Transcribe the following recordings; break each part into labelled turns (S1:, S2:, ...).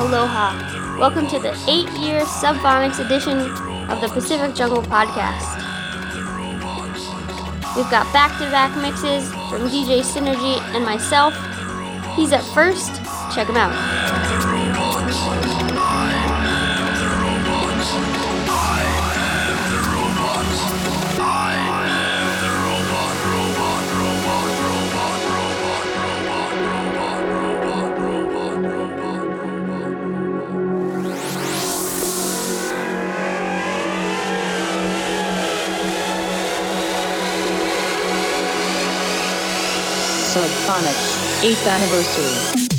S1: Aloha. Welcome to the eight year Subphonics edition of the Pacific Jungle Podcast. We've got back to back mixes from DJ Synergy and myself. He's at first. Check him out.
S2: Subphonics 8th anniversary.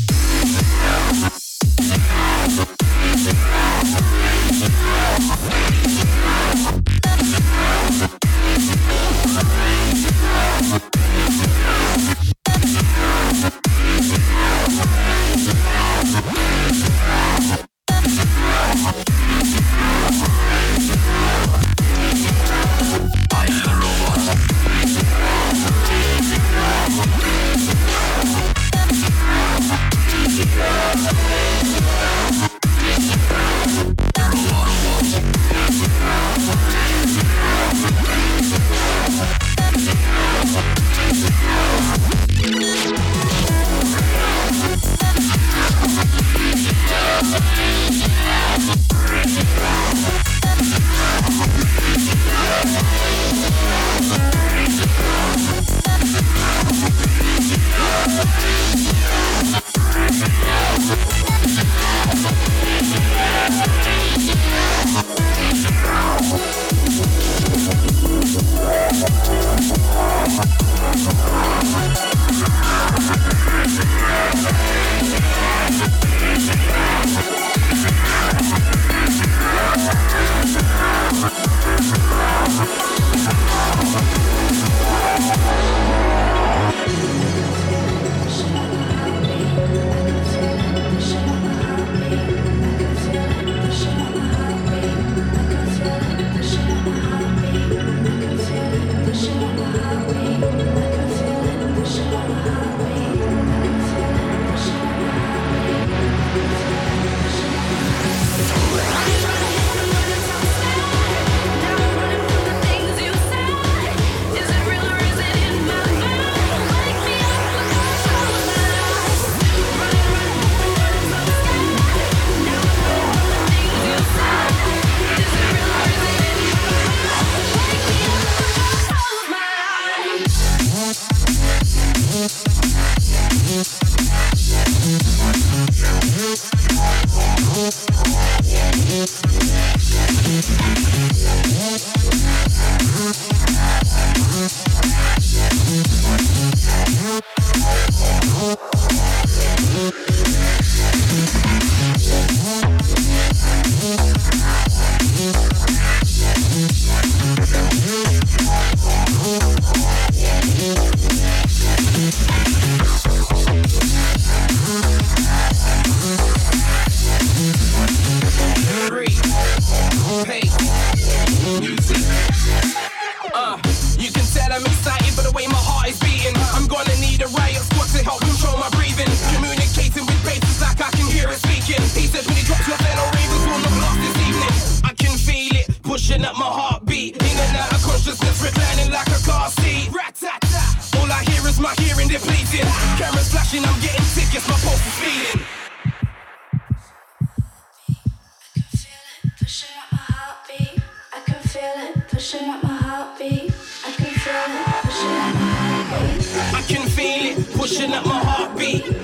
S3: pushing up my
S4: heartbeat. I can feel it, pushing up my heartbeat. I can feel it, pushing up my
S2: heartbeat.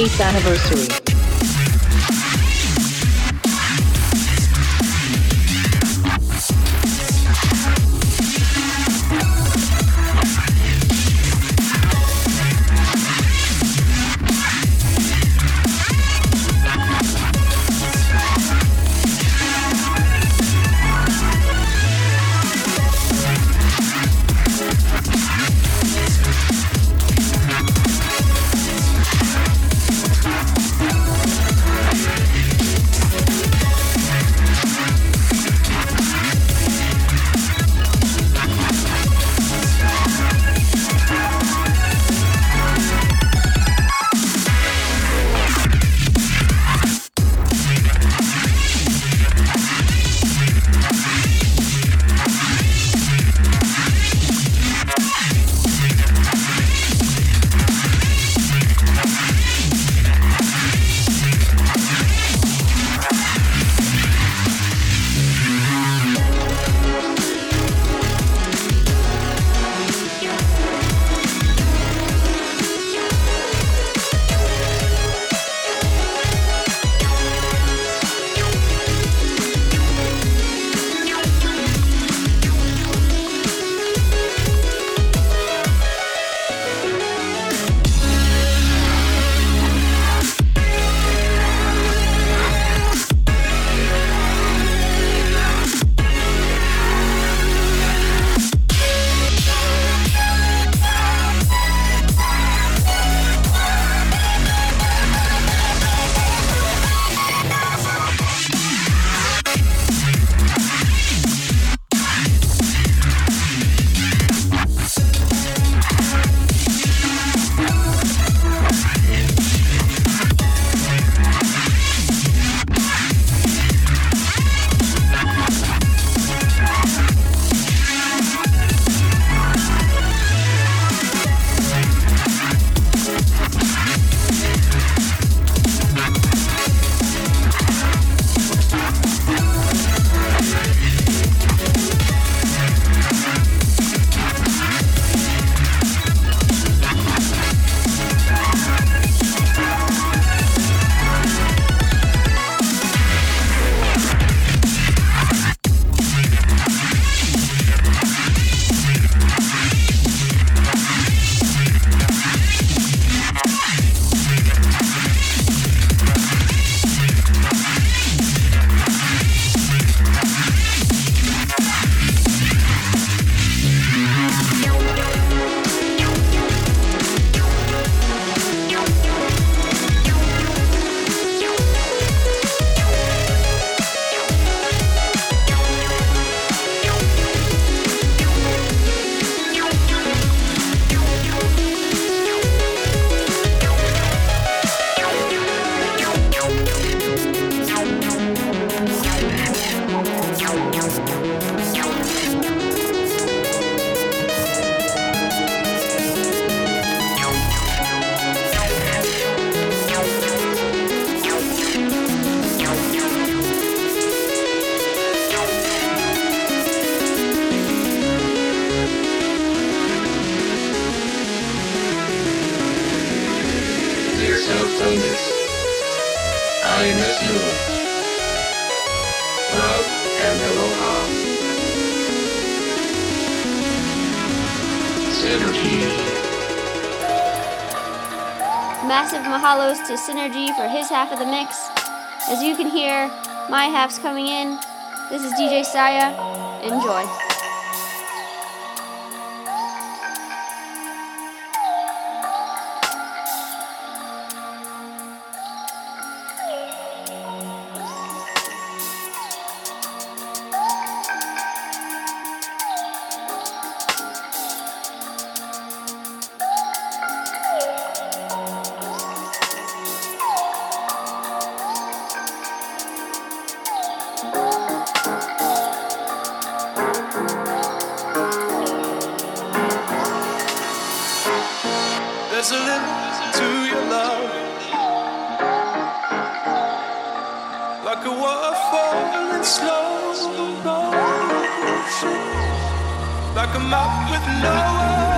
S2: 8th anniversary.
S1: To Synergy for his half of the mix. As you can hear, my half's coming in. This is DJ Saya. Enjoy.
S5: love.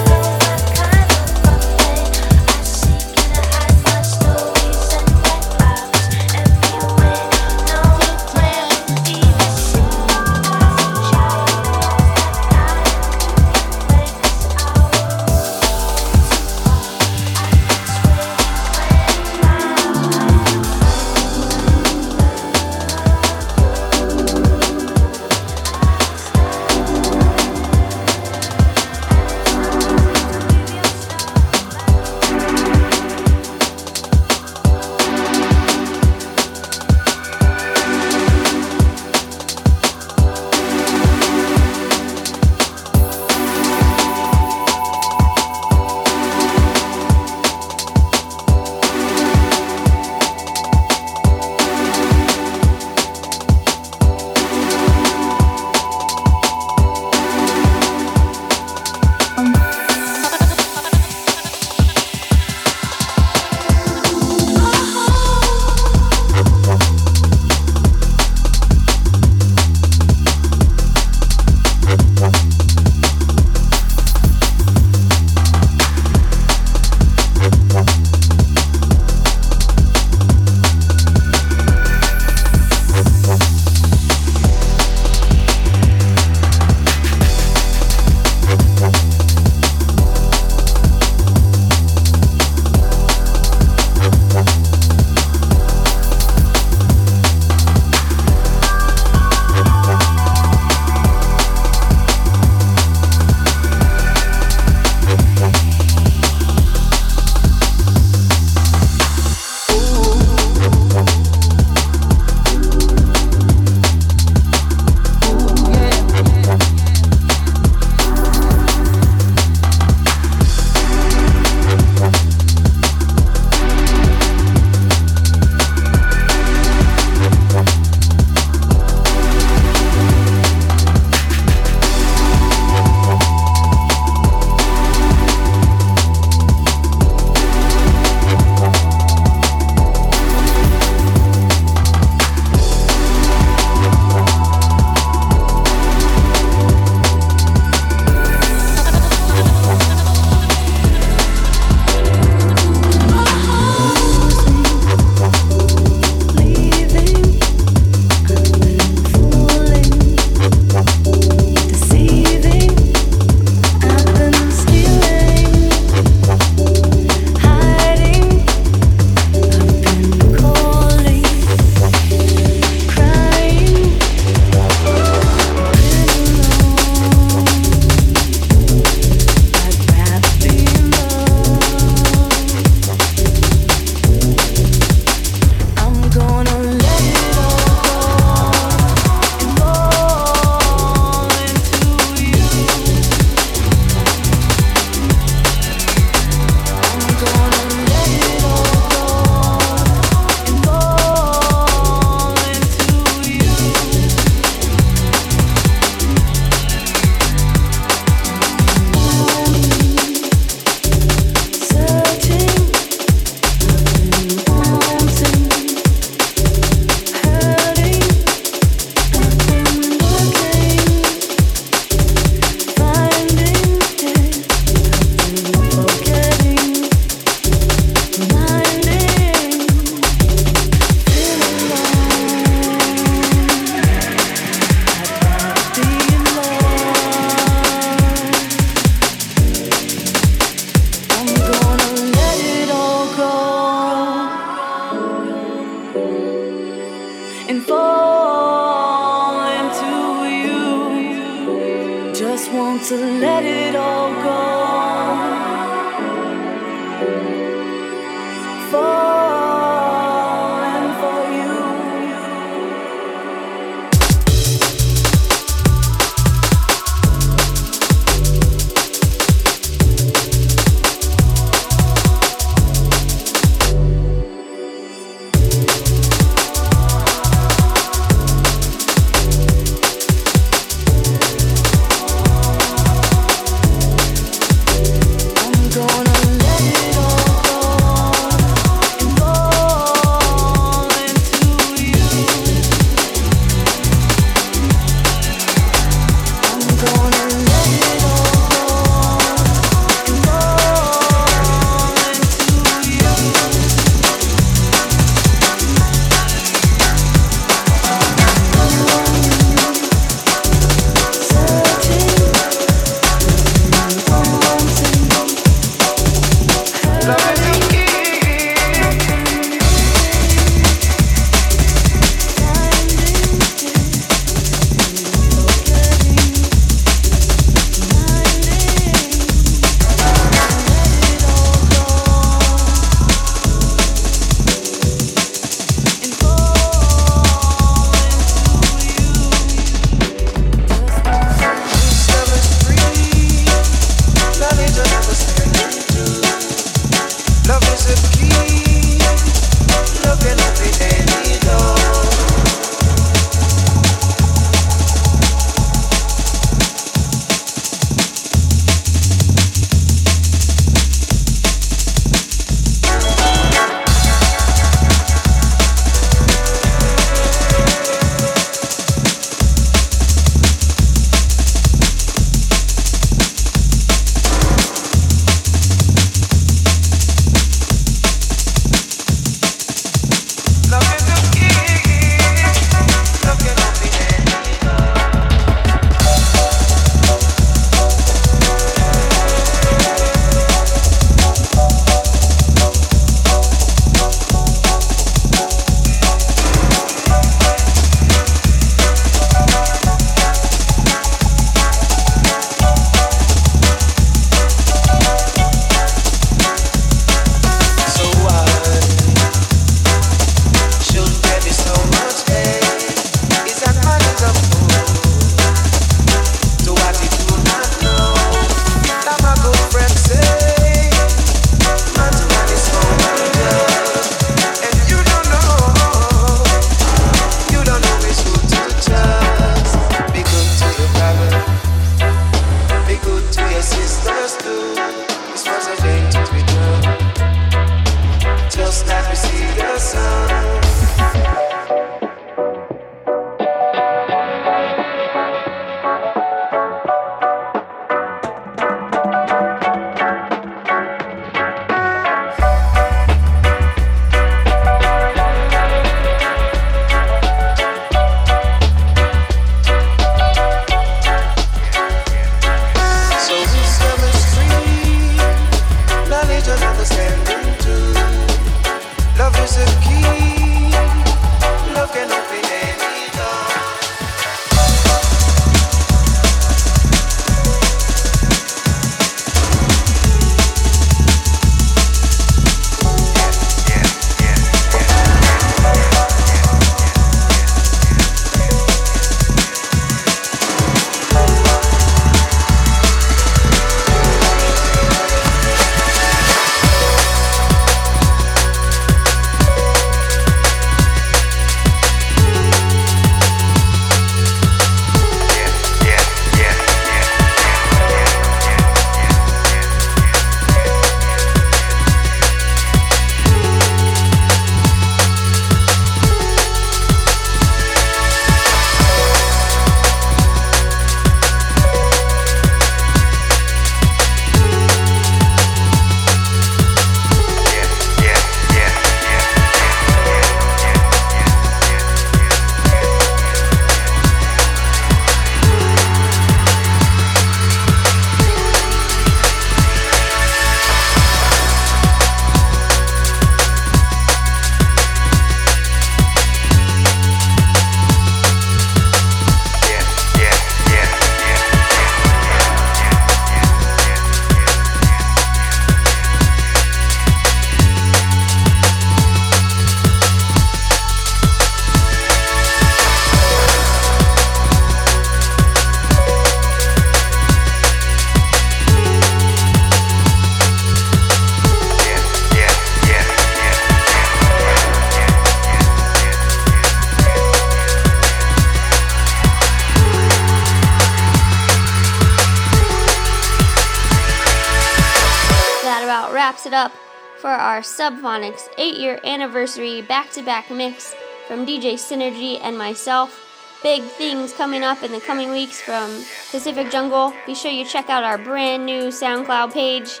S1: Our Subphonics 8 year anniversary back to back mix from DJ Synergy and myself. Big things coming up in the coming weeks from Pacific Jungle. Be sure you check out our brand new SoundCloud page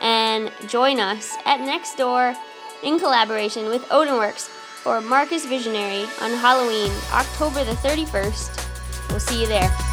S1: and join us at Next Door in collaboration with Odinworks for Marcus Visionary on Halloween, October the 31st. We'll see you there.